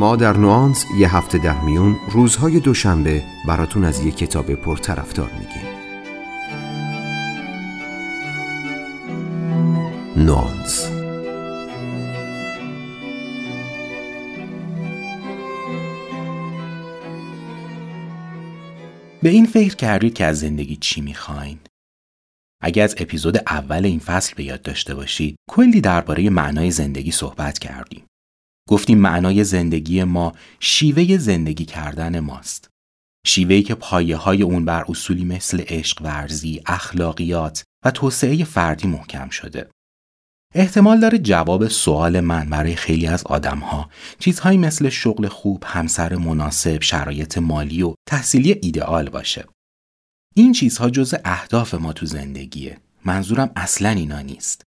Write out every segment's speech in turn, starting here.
ما در نوانس یه هفته در میون روزهای دوشنبه براتون از یه کتاب پرطرفدار میگیم نوانس به این فکر کردید که از زندگی چی می‌خواین؟ اگر از اپیزود اول این فصل به یاد داشته باشید کلی درباره معنای زندگی صحبت کردیم. گفتیم معنای زندگی ما شیوه زندگی کردن ماست. شیوهی که پایه های اون بر اصولی مثل عشق ورزی، اخلاقیات و توسعه فردی محکم شده. احتمال داره جواب سوال من برای خیلی از آدم ها چیزهایی مثل شغل خوب، همسر مناسب، شرایط مالی و تحصیلی ایدئال باشه. این چیزها جز اهداف ما تو زندگیه. منظورم اصلا اینا نیست.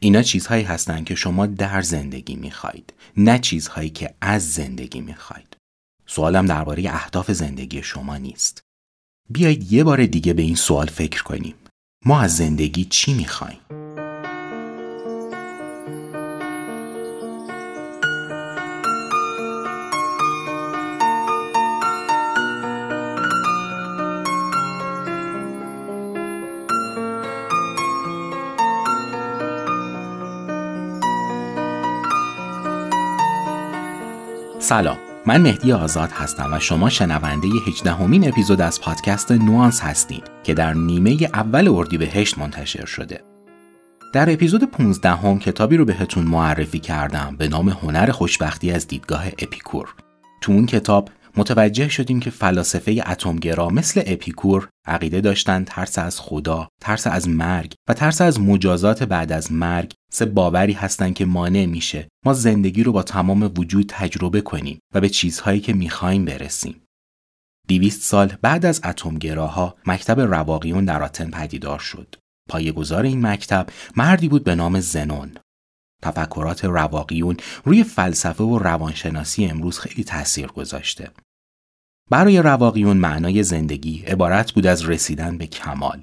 اینا چیزهایی هستن که شما در زندگی می‌خواید نه چیزهایی که از زندگی می‌خواید. سوالم درباره اهداف زندگی شما نیست. بیایید یه بار دیگه به این سوال فکر کنیم. ما از زندگی چی می‌خوایم؟ سلام من مهدی آزاد هستم و شما شنونده 18 همین اپیزود از پادکست نوانس هستید که در نیمه اول اردیبهشت منتشر شده. در اپیزود 15 هم کتابی رو بهتون معرفی کردم به نام هنر خوشبختی از دیدگاه اپیکور. تو اون کتاب متوجه شدیم که فلاسفه اتمگرا مثل اپیکور عقیده داشتند ترس از خدا، ترس از مرگ و ترس از مجازات بعد از مرگ سه باوری هستند که مانع میشه ما زندگی رو با تمام وجود تجربه کنیم و به چیزهایی که می‌خوایم برسیم. دیویست سال بعد از اتمگراها مکتب رواقیون در آتن پدیدار شد. پایه‌گذار این مکتب مردی بود به نام زنون. تفکرات رواقیون روی فلسفه و روانشناسی امروز خیلی تاثیر گذاشته. برای رواقیون معنای زندگی عبارت بود از رسیدن به کمال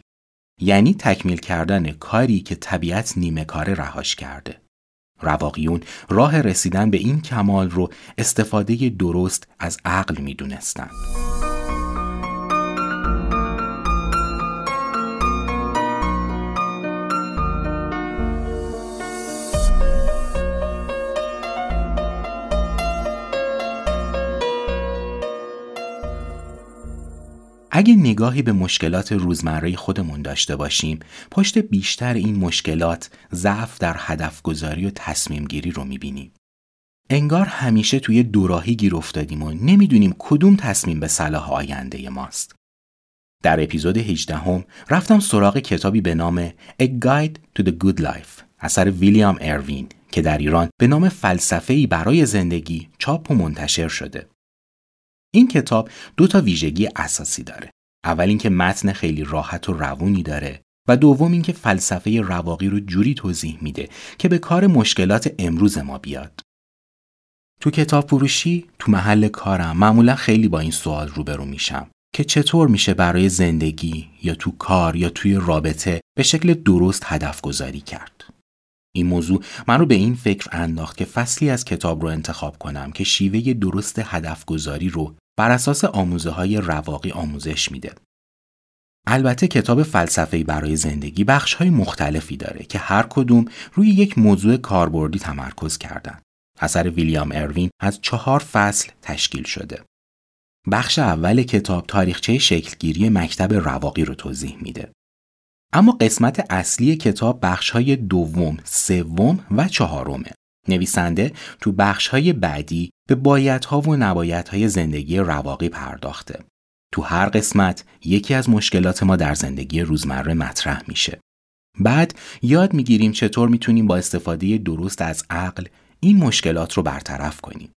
یعنی تکمیل کردن کاری که طبیعت نیمه کار رهاش کرده رواقیون راه رسیدن به این کمال رو استفاده درست از عقل می‌دونستند. اگه نگاهی به مشکلات روزمره خودمون داشته باشیم پشت بیشتر این مشکلات ضعف در هدف گذاری و تصمیم گیری رو می‌بینیم. انگار همیشه توی دوراهی گیر افتادیم و نمی‌دونیم کدوم تصمیم به صلاح آینده ماست. در اپیزود 18 هم رفتم سراغ کتابی به نام A Guide to the Good Life اثر ویلیام اروین که در ایران به نام فلسفه‌ای برای زندگی چاپ و منتشر شده. این کتاب دو تا ویژگی اساسی داره. اول اینکه متن خیلی راحت و روونی داره و دوم اینکه فلسفه رواقی رو جوری توضیح میده که به کار مشکلات امروز ما بیاد. تو کتاب فروشی تو محل کارم معمولا خیلی با این سوال روبرو میشم که چطور میشه برای زندگی یا تو کار یا توی رابطه به شکل درست هدف گذاری کرد. این موضوع من رو به این فکر انداخت که فصلی از کتاب رو انتخاب کنم که شیوه درست هدف گذاری رو بر اساس آموزه های رواقی آموزش میده. البته کتاب فلسفه برای زندگی بخش های مختلفی داره که هر کدوم روی یک موضوع کاربردی تمرکز کردن. اثر ویلیام اروین از چهار فصل تشکیل شده. بخش اول کتاب تاریخچه شکلگیری مکتب رواقی رو توضیح میده. اما قسمت اصلی کتاب بخش های دوم، سوم و چهارمه. نویسنده تو بخش های بعدی به بایدها و نبایدهای زندگی رواقی پرداخته. تو هر قسمت یکی از مشکلات ما در زندگی روزمره مطرح میشه. بعد یاد می‌گیریم چطور می‌تونیم با استفاده درست از عقل این مشکلات رو برطرف کنیم.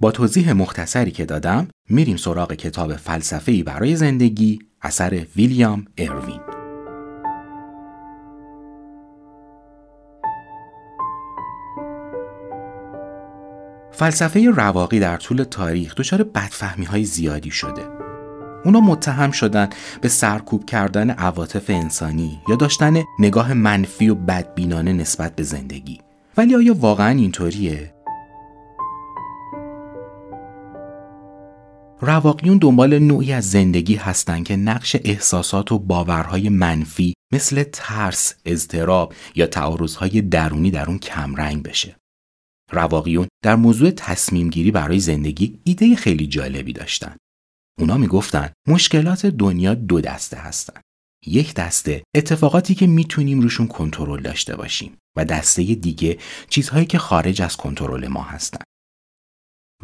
با توضیح مختصری که دادم میریم سراغ کتاب فلسفه‌ای برای زندگی اثر ویلیام اروین. فلسفه رواقی در طول تاریخ دچار بدفهمی های زیادی شده. اونا متهم شدن به سرکوب کردن عواطف انسانی یا داشتن نگاه منفی و بدبینانه نسبت به زندگی. ولی آیا واقعا اینطوریه؟ رواقیون دنبال نوعی از زندگی هستند که نقش احساسات و باورهای منفی مثل ترس، اضطراب یا تعارضهای درونی در اون کمرنگ بشه. رواقیون در موضوع تصمیم گیری برای زندگی ایده خیلی جالبی داشتن. اونا می‌گفتن مشکلات دنیا دو دسته هستن. یک دسته اتفاقاتی که می‌تونیم روشون کنترل داشته باشیم و دسته دیگه چیزهایی که خارج از کنترل ما هستن.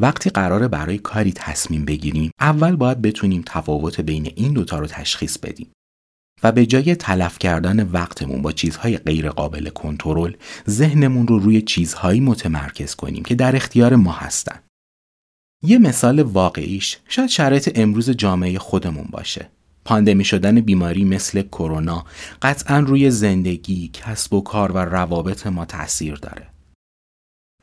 وقتی قراره برای کاری تصمیم بگیریم اول باید بتونیم تفاوت بین این دوتا رو تشخیص بدیم و به جای تلف کردن وقتمون با چیزهای غیر قابل کنترل ذهنمون رو روی چیزهایی متمرکز کنیم که در اختیار ما هستن. یه مثال واقعیش شاید شرایط امروز جامعه خودمون باشه. پاندمی شدن بیماری مثل کرونا قطعا روی زندگی، کسب و کار و روابط ما تاثیر داره.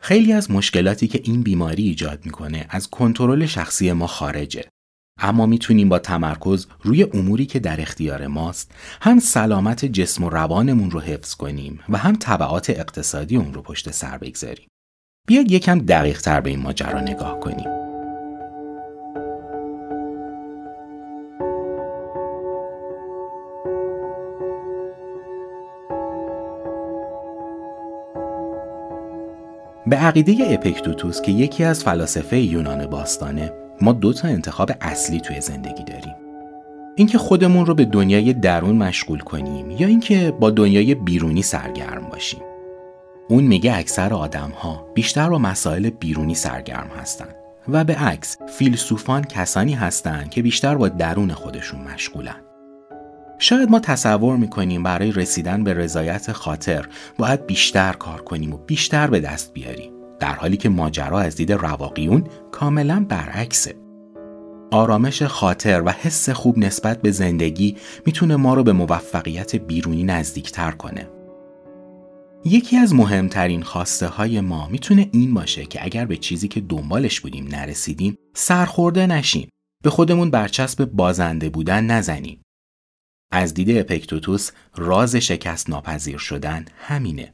خیلی از مشکلاتی که این بیماری ایجاد می‌کنه از کنترل شخصی ما خارجه. اما می‌تونیم با تمرکز روی اموری که در اختیار ماست هم سلامت جسم و روانمون رو حفظ کنیم و هم طبعات اقتصادی اون رو پشت سر بگذاریم. بیاید یکم دقیق تر به این ماجرا نگاه کنیم. به عقیده اپیکتوتوس که یکی از فلاسفه یونان باستانه ما دو تا انتخاب اصلی توی زندگی داریم. اینکه خودمون رو به دنیای درون مشغول کنیم یا اینکه با دنیای بیرونی سرگرم باشیم. اون میگه اکثر آدم ها بیشتر با مسائل بیرونی سرگرم هستند و به عکس فیلسوفان کسانی هستند که بیشتر با درون خودشون مشغولن. شاید ما تصور می‌کنیم برای رسیدن به رضایت خاطر باید بیشتر کار کنیم و بیشتر به دست بیاریم. در حالی که ماجرا از دید رواقیون کاملا برعکسه. آرامش خاطر و حس خوب نسبت به زندگی می‌تونه ما رو به موفقیت بیرونی نزدیکتر کنه. یکی از مهمترین خواسته های ما می‌تونه این باشه که اگر به چیزی که دنبالش بودیم نرسیدیم سرخورده نشیم. به خودمون برچسب بازنده بودن نزنیم. از دید اپیکتوتوس راز شکست ناپذیر شدن همینه.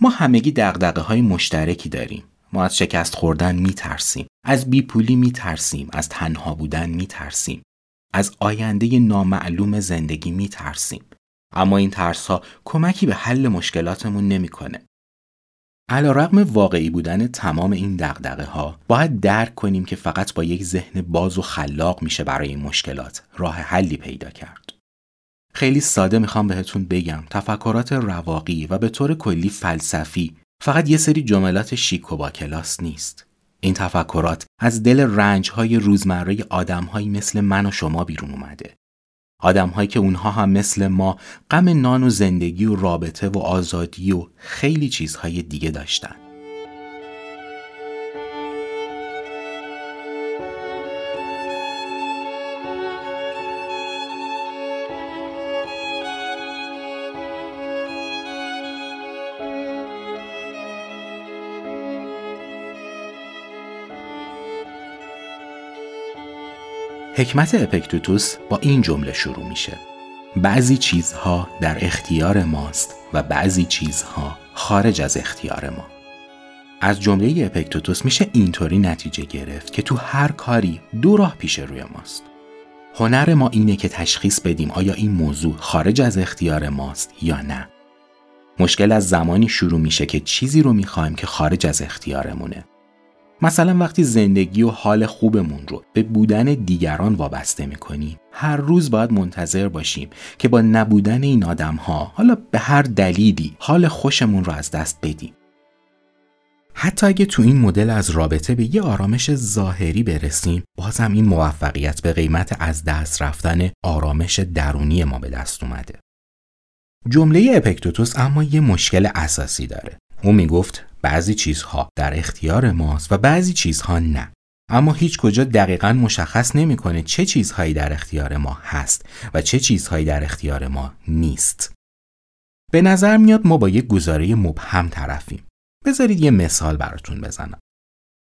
ما همگی دقدقه های مشترکی داریم. ما از شکست خوردن میترسیم. از بیپولی میترسیم. از تنها بودن میترسیم. از آینده نامعلوم زندگی میترسیم. اما این ترس ها کمکی به حل مشکلاتمون نمی‌کنه. علا رقم واقعی بودن تمام این دقدقه ها باید درک کنیم که فقط با یک ذهن باز و خلاق میشه برای این مشکلات راه حلی پیدا کرد. خیلی ساده می‌خوام بهتون بگم تفکرات رواقی و به طور کلی فلسفی فقط یه سری جملات شیک و با کلاس نیست. این تفکرات از دل رنج های روزمره آدم مثل من و شما بیرون اومده. آدم هایی که اونها هم مثل ما غم نان و زندگی و رابطه و آزادی و خیلی چیزهای دیگه داشتن. حکمت اپکتوتوس با این جمله شروع میشه. بعضی چیزها در اختیار ماست و بعضی چیزها خارج از اختیار ما. از جمله اپکتوتوس میشه اینطوری نتیجه گرفت که تو هر کاری دو راه پیش روی ماست. هنر ما اینه که تشخیص بدیم آیا این موضوع خارج از اختیار ماست یا نه. مشکل از زمانی شروع میشه که چیزی رو می‌خوایم که خارج از اختیارمونه. مثلا وقتی زندگی و حال خوبمون رو به بودن دیگران وابسته می‌کنیم هر روز باید منتظر باشیم که با نبودن این آدم ها حالا به هر دلیلی حال خوشمون رو از دست بدیم. حتی اگه تو این مدل از رابطه به یه آرامش ظاهری برسیم بازم این موفقیت به قیمت از دست رفتن آرامش درونی ما به دست اومده. جمله اپکتوتوس اما یه مشکل اساسی داره. او می‌گفت بعضی چیزها در اختیار ماست و بعضی چیزها نه. اما هیچ کجا دقیقا مشخص نمی‌کنه چه چیزهایی در اختیار ما هست و چه چیزهایی در اختیار ما نیست. به نظر میاد ما با یک گزاره مبهم طرفیم. بذارید یه مثال براتون بزنم.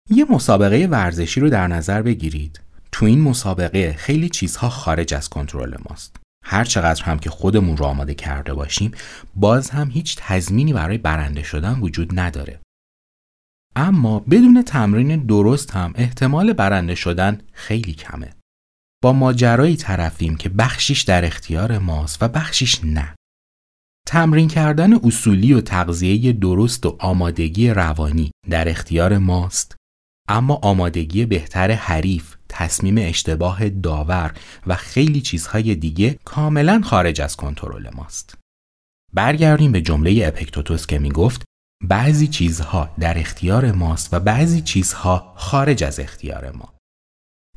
یه مسابقه ورزشی رو در نظر بگیرید. تو این مسابقه خیلی چیزها خارج از کنترل ماست. هر چقدر هم که خودمون رو آماده کرده باشیم باز هم هیچ تضمینی برای برنده شدن وجود نداره اما بدون تمرین درست هم احتمال برنده شدن خیلی کمه. با ماجرایی طرفیم که بخشیش در اختیار ماست و بخشیش نه. تمرین کردن اصولی و تغذیه درست و آمادگی روانی در اختیار ماست اما آمادگی بهتر حریف، تصمیم اشتباه داور و خیلی چیزهای دیگه کاملا خارج از کنترل ماست. برگردیم به جمله اپیکتوتوس که می گفت بعضی چیزها در اختیار ماست و بعضی چیزها خارج از اختیار ما.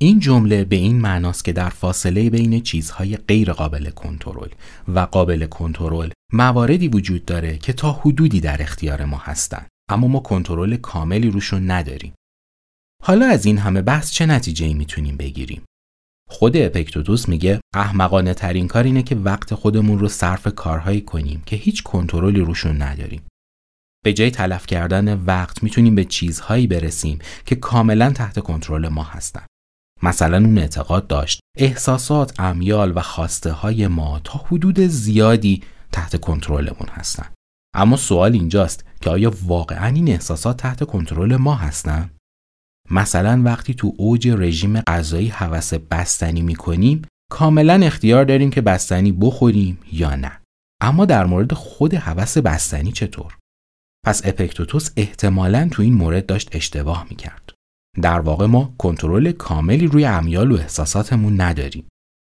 این جمله به این معناست که در فاصله بین چیزهای غیر قابل کنترل و قابل کنترل مواردی وجود داره که تا حدودی در اختیار ما هستند اما ما کنترل کاملی روشون نداریم. حالا از این همه بحث چه نتیجه ای می‌تونیم بگیریم؟ خود اپیکتوتوس میگه احمقانه ترین کار اینه که وقت خودمون رو صرف کارهایی کنیم که هیچ کنترلی روشون نداریم. به جای تلف کردن وقت می‌تونیم به چیزهایی برسیم که کاملا تحت کنترل ما هستن. مثلا اون اعتقاد داشت احساسات، امیال و خواسته های ما تا حدود زیادی تحت کنترلمون هستن. اما سوال اینجاست که آیا واقعا این احساسات تحت کنترل ما هستن؟ مثلا وقتی تو اوج رژیم غذایی حوس بستنی می‌کنیم کاملا اختیار داریم که بستنی بخوریم یا نه. اما در مورد خود حوس بستنی چطور؟ پس اپکتوتوس احتمالا تو این مورد داشت اشتباه می‌کرد. در واقع ما کنترل کاملی روی امیال و احساساتمون نداریم.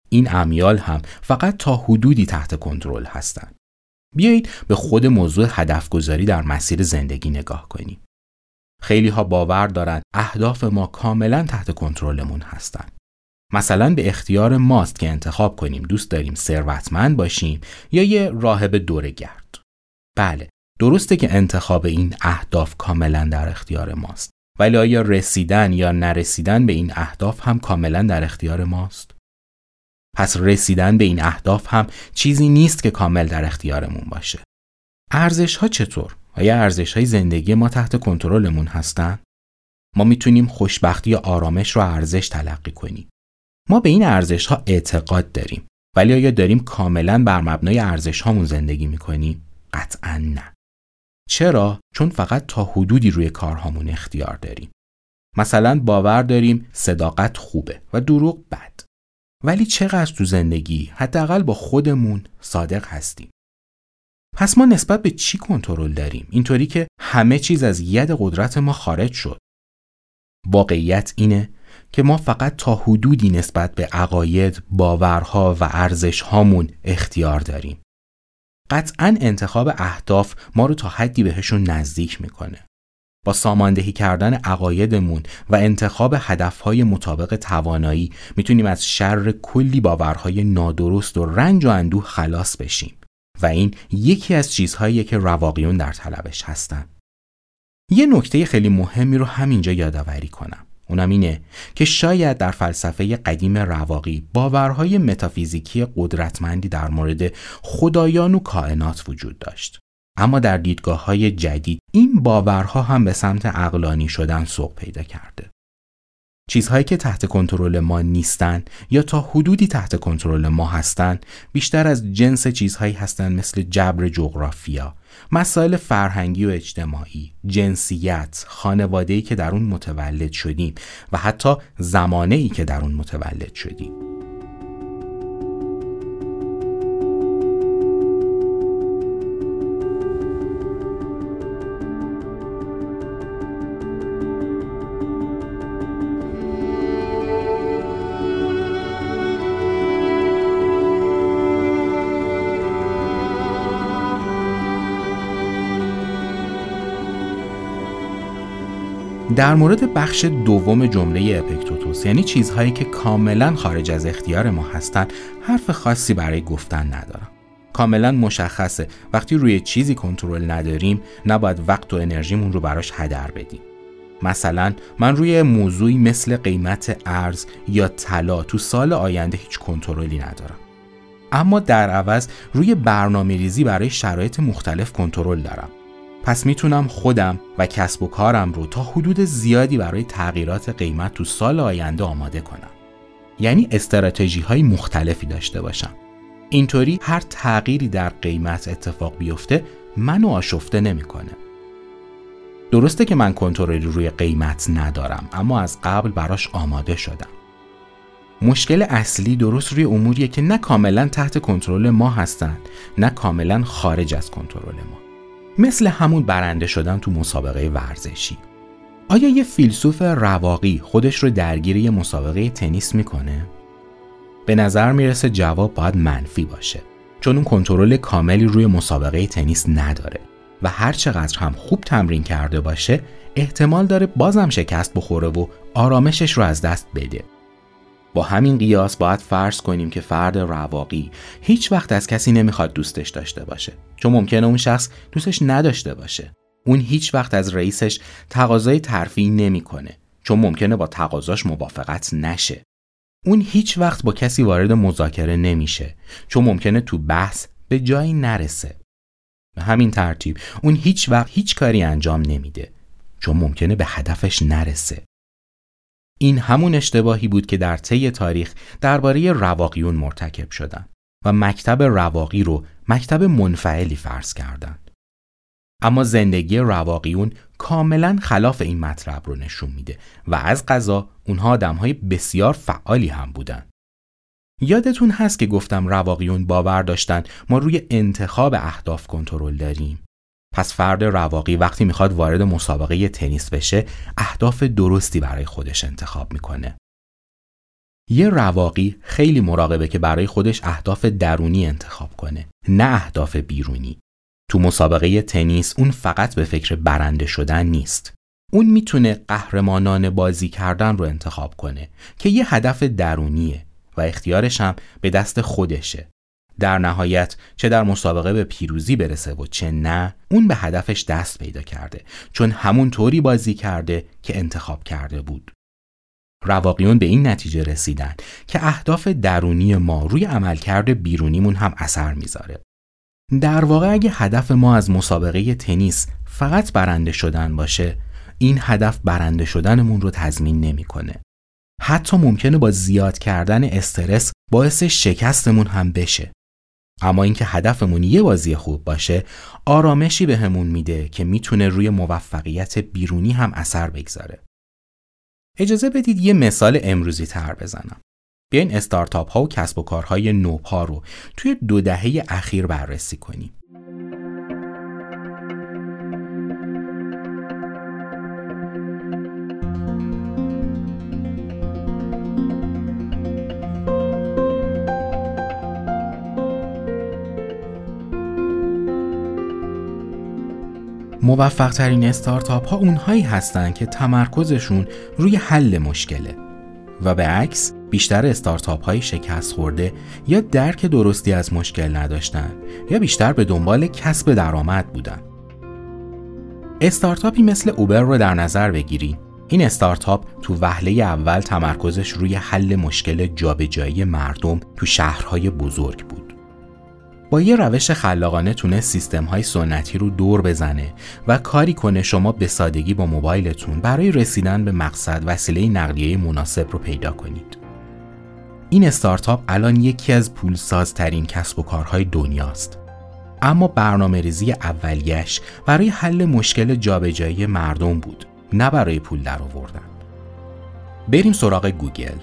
این امیال هم فقط تا حدودی تحت کنترل هستند. بیایید به خود موضوع هدف گذاری در مسیر زندگی نگاه کنیم. خیلی ها باور دارند اهداف ما کاملا تحت کنترلمون هستند. مثلا به اختیار ماست که انتخاب کنیم دوست داریم ثروتمند باشیم یا یه راهب دورگرد. بله، درسته که انتخاب این اهداف کاملا در اختیار ماست. ولی آیا رسیدن یا نرسیدن به این اهداف هم کاملا در اختیار ماست؟ پس رسیدن به این اهداف هم چیزی نیست که کامل در اختیارمون باشه. ارزش ها چطور؟ آیا ارزش های زندگی ما تحت کنترلمون هستن؟ ما می‌تونیم خوشبختی یا آرامش رو ارزش تلقی کنیم. ما به این ارزش ها اعتقاد داریم. ولی آیا داریم کاملا بر مبنای ارزش هامون زندگی می‌کنیم؟ قطعا نه. چرا؟ چون فقط تا حدودی روی کارهامون اختیار داریم. مثلا باور داریم صداقت خوبه و دروغ بد. ولی چقدر تو زندگی حداقل با خودمون صادق هستیم. پس ما نسبت به چی کنترل داریم؟ اینطوری که همه چیز از ید قدرت ما خارج شد. واقعیت اینه که ما فقط تا حدودی نسبت به عقاید، باورها و ارزشهامون اختیار داریم. قطعا انتخاب اهداف ما رو تا حدی بهشون نزدیک می‌کنه. با ساماندهی کردن عقایدمون و انتخاب هدفهای مطابق توانایی می‌تونیم از شر کلی باورهای نادرست و رنج و اندوه خلاص بشیم و این یکی از چیزهایی که رواقیون در طلبش هستن. یه نکته خیلی مهمی رو همینجا یادآوری کنم. اونم اینه که شاید در فلسفه قدیم رواقی باورهای متافیزیکی قدرتمندی در مورد خدایان و کائنات وجود داشت. اما در دیدگاه های جدید این باورها هم به سمت اقلانی شدن سوق پیدا کرده. چیزهایی که تحت کنترل ما نیستند یا تا حدودی تحت کنترل ما هستند بیشتر از جنس چیزهایی هستند مثل جبر جغرافیا مسائل فرهنگی و اجتماعی جنسیت خانواده‌ای که در اون متولد شدیم و حتی زمانه ای که در اون متولد شدیم. در مورد بخش دوم جمله اپیکتوتوس یعنی چیزهایی که کاملا خارج از اختیار ما هستند حرف خاصی برای گفتن ندارم. کاملا مشخصه. وقتی روی چیزی کنترل نداریم نباید وقت و انرژیمون رو براش هدر بدیم. مثلا من روی موضوعی مثل قیمت ارز یا طلا تو سال آینده هیچ کنترلی ندارم. اما در عوض روی برنامه ریزی برای شرایط مختلف کنترل دارم. پس می‌تونم خودم و کسب و کارم رو تا حدود زیادی برای تغییرات قیمت تو سال آینده آماده کنم. یعنی استراتژی های مختلفی داشته باشم. اینطوری هر تغییری در قیمت اتفاق بیفته منو آشفته نمی‌کنه. درسته که من کنترلی روی قیمت ندارم اما از قبل براش آماده شدم مشکل اصلی درست روی اموریه که نه کاملا تحت کنترل ما هستند نه کاملا خارج از کنترل ما مثل همون برنده شدن تو مسابقه ورزشی آیا یه فیلسوف رواقی خودش رو درگیر یه مسابقه تنیس می‌کنه؟ به نظر می‌رسه جواب باید منفی باشه چون اون کنترل کاملی روی مسابقه تنیس نداره و هر چقدر هم خوب تمرین کرده باشه احتمال داره بازم شکست بخوره و آرامشش رو از دست بده با همین قیاس باید فرض کنیم که فرد رواقی هیچ وقت از کسی نمی‌خواد دوستش داشته باشه. چون ممکنه اون شخص دوستش نداشته باشه. اون هیچ وقت از رئیسش تقاضای ترفیع نمی‌کنه. چون ممکنه با تقاضاش موافقت نشه. اون هیچ وقت با کسی وارد مذاکره نمیشه. چون ممکنه تو بحث به جایی نرسه. به همین ترتیب اون هیچ وقت هیچ کاری انجام نمیده. چون ممکنه به هدفش نرسه. این همون اشتباهی بود که در طی تاریخ درباره رواقیون مرتکب شدن و مکتب رواقی رو مکتب منفعلی فرض کردند. اما زندگی رواقیون کاملا خلاف این مطلب رو نشون میده و از قضا اونها آدمهای بسیار فعالی هم بودن. یادتون هست که گفتم رواقیون باور داشتن ما روی انتخاب اهداف کنترل داریم پس فرد رواقی وقتی می‌خواد وارد مسابقه تنیس بشه اهداف درستی برای خودش انتخاب می‌کنه. یه رواقی خیلی مراقبه که برای خودش اهداف درونی انتخاب کنه نه اهداف بیرونی. تو مسابقه تنیس اون فقط به فکر برنده شدن نیست. اون می‌تونه قهرمانان بازی کردن رو انتخاب کنه که یه هدف درونیه و اختیارش هم به دست خودشه. در نهایت چه در مسابقه به پیروزی برسه و چه نه اون به هدفش دست پیدا کرده چون همون طوری بازی کرده که انتخاب کرده بود. رواقیون به این نتیجه رسیدن که اهداف درونی ما روی عملکرد بیرونیمون هم اثر می‌ذاره. در واقع اگه هدف ما از مسابقه تنیس فقط برنده شدن باشه این هدف برنده شدنمون رو تضمین نمی‌کنه. حتی ممکنه با زیاد کردن استرس باعث شکستمون هم بشه. اما اینکه هدفمون یه بازی خوب باشه آرامشی بهمون به میده که می‌تونه روی موفقیت بیرونی هم اثر بگذاره. اجازه بدید یه مثال امروزی تر بزنم. بیاین استارتاپ ها و کسب و کارهای نوپا رو توی دو دهه اخیر بررسی کنیم. موفق ترین استارتاپ ها اونهایی هستند که تمرکزشون روی حل مشکله و به عکس بیشتر استارتاپ های شکست خورده یا درک درستی از مشکل نداشتن یا بیشتر به دنبال کسب درآمد بودن. استارتاپی مثل اوبر رو در نظر بگیرید. این استارتاپ تو وهله اول تمرکزش روی حل مشکل جابجایی مردم تو شهرهای بزرگ بود. با یه روش خلاقانه تونه سیستم های سنتی رو دور بزنه و کاری کنه شما به سادگی با موبایلتون برای رسیدن به مقصد وسیله نقلیه مناسب رو پیدا کنید. این استارتاپ الان یکی از پولسازترین کسب و کارهای دنیاست. اما برنامه ریزی اولیش برای حل مشکل جابجایی مردم بود نه برای پول در آوردن. بریم سراغ گوگل.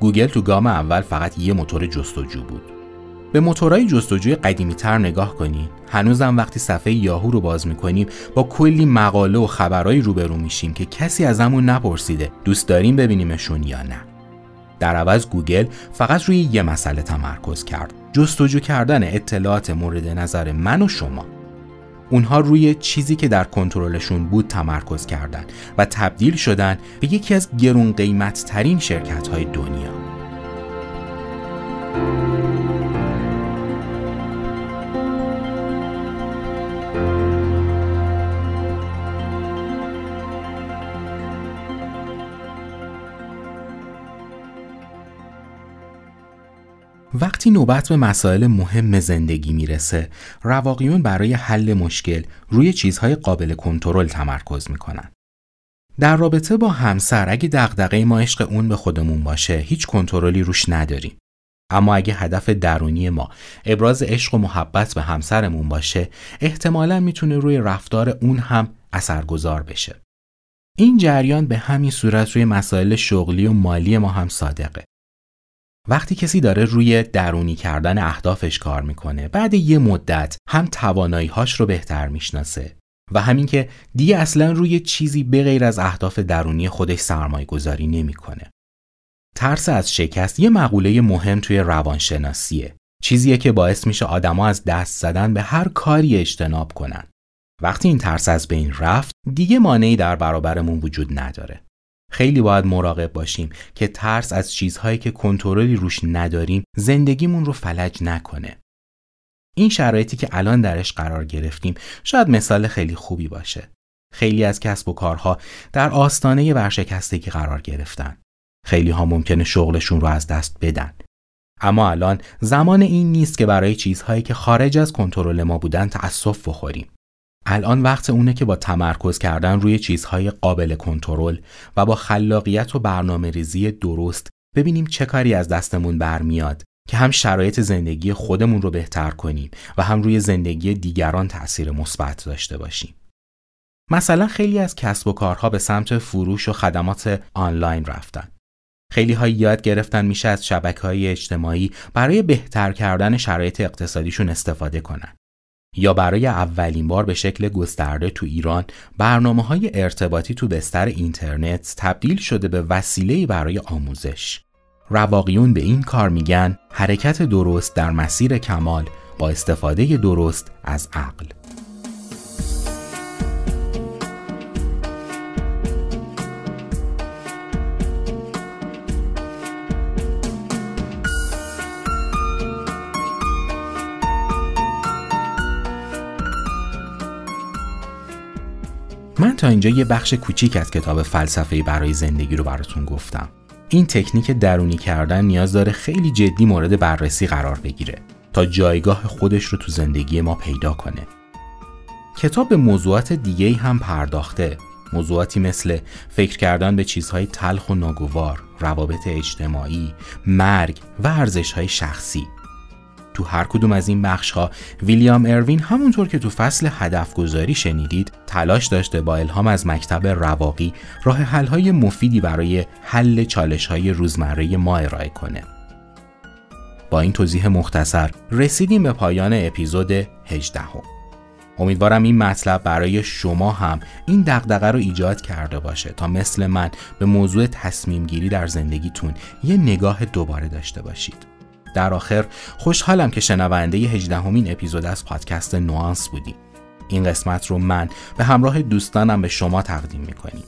گوگل تو گام اول فقط یه موتور جستجو بود به موتورهای جستجوی قدیمی تر نگاه کنید هنوزم وقتی صفحه یاهو رو باز می‌کنیم با کلی مقاله و خبرهایی روبرو میشیم که کسی از همون نپرسیده دوست داریم ببینیمشون یا نه. در عوض گوگل فقط روی یه مسئله تمرکز کرد جستجو کردن اطلاعات مورد نظر من و شما. اونها روی چیزی که در کنترلشون بود تمرکز کردند و تبدیل شدن به یکی از گرون قیمت ترین شرکت های دنیا. وقتی نوبت به مسائل مهم زندگی می‌رسه رواقیون برای حل مشکل روی چیزهای قابل کنترل تمرکز می‌کنن در رابطه با همسر اگه دغدغه ما عشق اون به خودمون باشه هیچ کنترلی روش نداریم اما اگه هدف درونی ما ابراز عشق و محبت به همسرمون باشه احتمالا می‌تونه روی رفتار اون هم اثرگذار بشه. این جریان به همین صورت روی مسائل شغلی و مالی ما هم صادقه. وقتی کسی داره روی درونی کردن اهدافش کار می‌کنه بعد یه مدت هم تواناییهاش رو بهتر می‌شناسه و همین که دیگه اصلا روی چیزی به غیر از اهداف درونی خودش سرمایه گذاری نمی‌کنه. ترس از شکست یه مقوله مهم توی روانشناسیه. چیزیه که باعث میشه آدما از دست زدن به هر کاری اجتناب کنن. وقتی این ترس از بین رفت دیگه مانعی در برابرمون وجود نداره. خیلی باید مراقب باشیم که ترس از چیزهایی که کنترلی روش نداریم زندگیمون رو فلج نکنه. این شرایطی که الان درش قرار گرفتیم شاید مثال خیلی خوبی باشه. خیلی از کسب و کارها در آستانه ورشکستگی قرار گرفتن. خیلی ها ممکنه شغلشون رو از دست بدن. اما الان زمان این نیست که برای چیزهایی که خارج از کنترل ما بودن تأسف بخوریم. الان وقت اونه که با تمرکز کردن روی چیزهای قابل کنترل و با خلاقیت و برنامه ریزی درست ببینیم چه کاری از دستمون برمیاد که هم شرایط زندگی خودمون رو بهتر کنیم و هم روی زندگی دیگران تأثیر مثبت داشته باشیم. مثلا خیلی از کسب و کارها به سمت فروش و خدمات آنلاین رفتن. خیلی ها یاد گرفتن میشه از شبکه های اجتماعی برای بهتر کردن شرایط اقتصادیشون استفاده کنن. یا برای اولین بار به شکل گسترده تو ایران برنامه های ارتباطی تو بستر اینترنت تبدیل شده به وسیله برای آموزش. رواقیون به این کار میگن حرکت درست در مسیر کمال با استفاده درست از عقل. من تا اینجا یه بخش کوچیک از کتاب فلسفه برای زندگی رو براتون گفتم. این تکنیک درونی کردن نیاز داره خیلی جدی مورد بررسی قرار بگیره تا جایگاه خودش رو تو زندگی ما پیدا کنه. کتاب به موضوعات دیگه هم پرداخته. موضوعاتی مثل فکر کردن به چیزهای تلخ و ناگوار، روابط اجتماعی، مرگ و ارزشهای شخصی تو هر کدوم از این بخش ها ویلیام اروین همونطور که تو فصل هدف گذاری شنیدید تلاش داشته با الهام از مکتب رواقی راه حل های مفیدی برای حل چالش های روزمره ما ارائه کنه. با این توضیح مختصر رسیدیم به پایان اپیزود 18 هم. امیدوارم این مطلب برای شما هم این دغدغه رو ایجاد کرده باشه تا مثل من به موضوع تصمیم گیری در زندگیتون یه نگاه دوباره داشته باشید. در آخر خوشحالم که شنونده 18 همین اپیزود از پادکست نوانس بودیم. این قسمت رو من به همراه دوستانم به شما تقدیم می‌کنیم.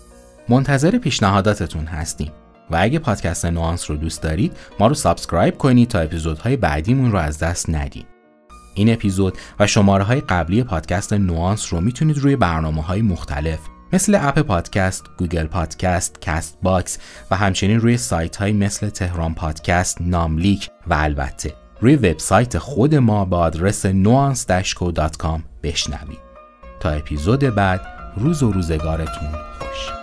منتظر پیشنهاداتتون هستیم. و اگه پادکست نوانس رو دوست دارید ما رو subscribe کنید تا اپیزودهای بعدیمون رو از دست ندید. این اپیزود و شماره های قبلی پادکست نوانس رو می‌تونید روی برنامه های مختلف مثل Apple Podcast، Google Podcast، Castbox و همچنین روی سایت های مثل تهران پادکست، ناملیک و البته روی وبسایت خود ما با آدرس nuance-co.com بشنوید. تا اپیزود بعد روز و روزگارتون خوش.